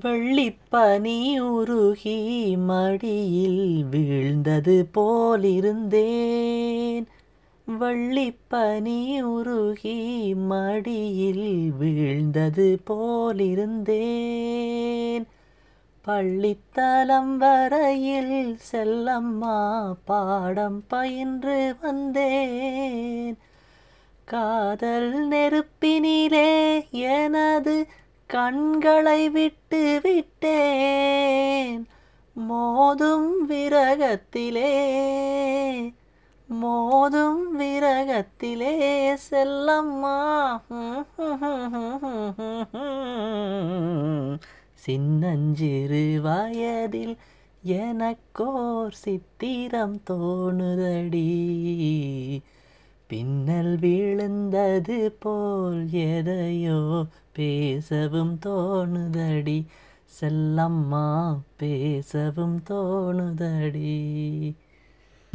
வெள்ளிப்பனி உருகி மடியில் வீழ்ந்தது போலிருந்தேன். வள்ளிப்பனி உருகி மடியில் வீழ்ந்தது போலிருந்தேன். பள்ளித்தலம் வரையில் செல்லம்மா பாடம் பயின்று வந்தேன். காதல் நெருப்பினிலே எனது கண்களை விட்டு விட்டேன். மோதும் விரகத்திலே மோதும் விரகத்திலே செல்லம்மா. சின்னஞ்சிறு வயதில் எனக்கோர் சித்திரம் தோணுதடி. பின்னல் விழுந்தது போல் எதையோ பேசவும் தோணுதடி. செல்லம்மா பேசவும் தோணுதடி.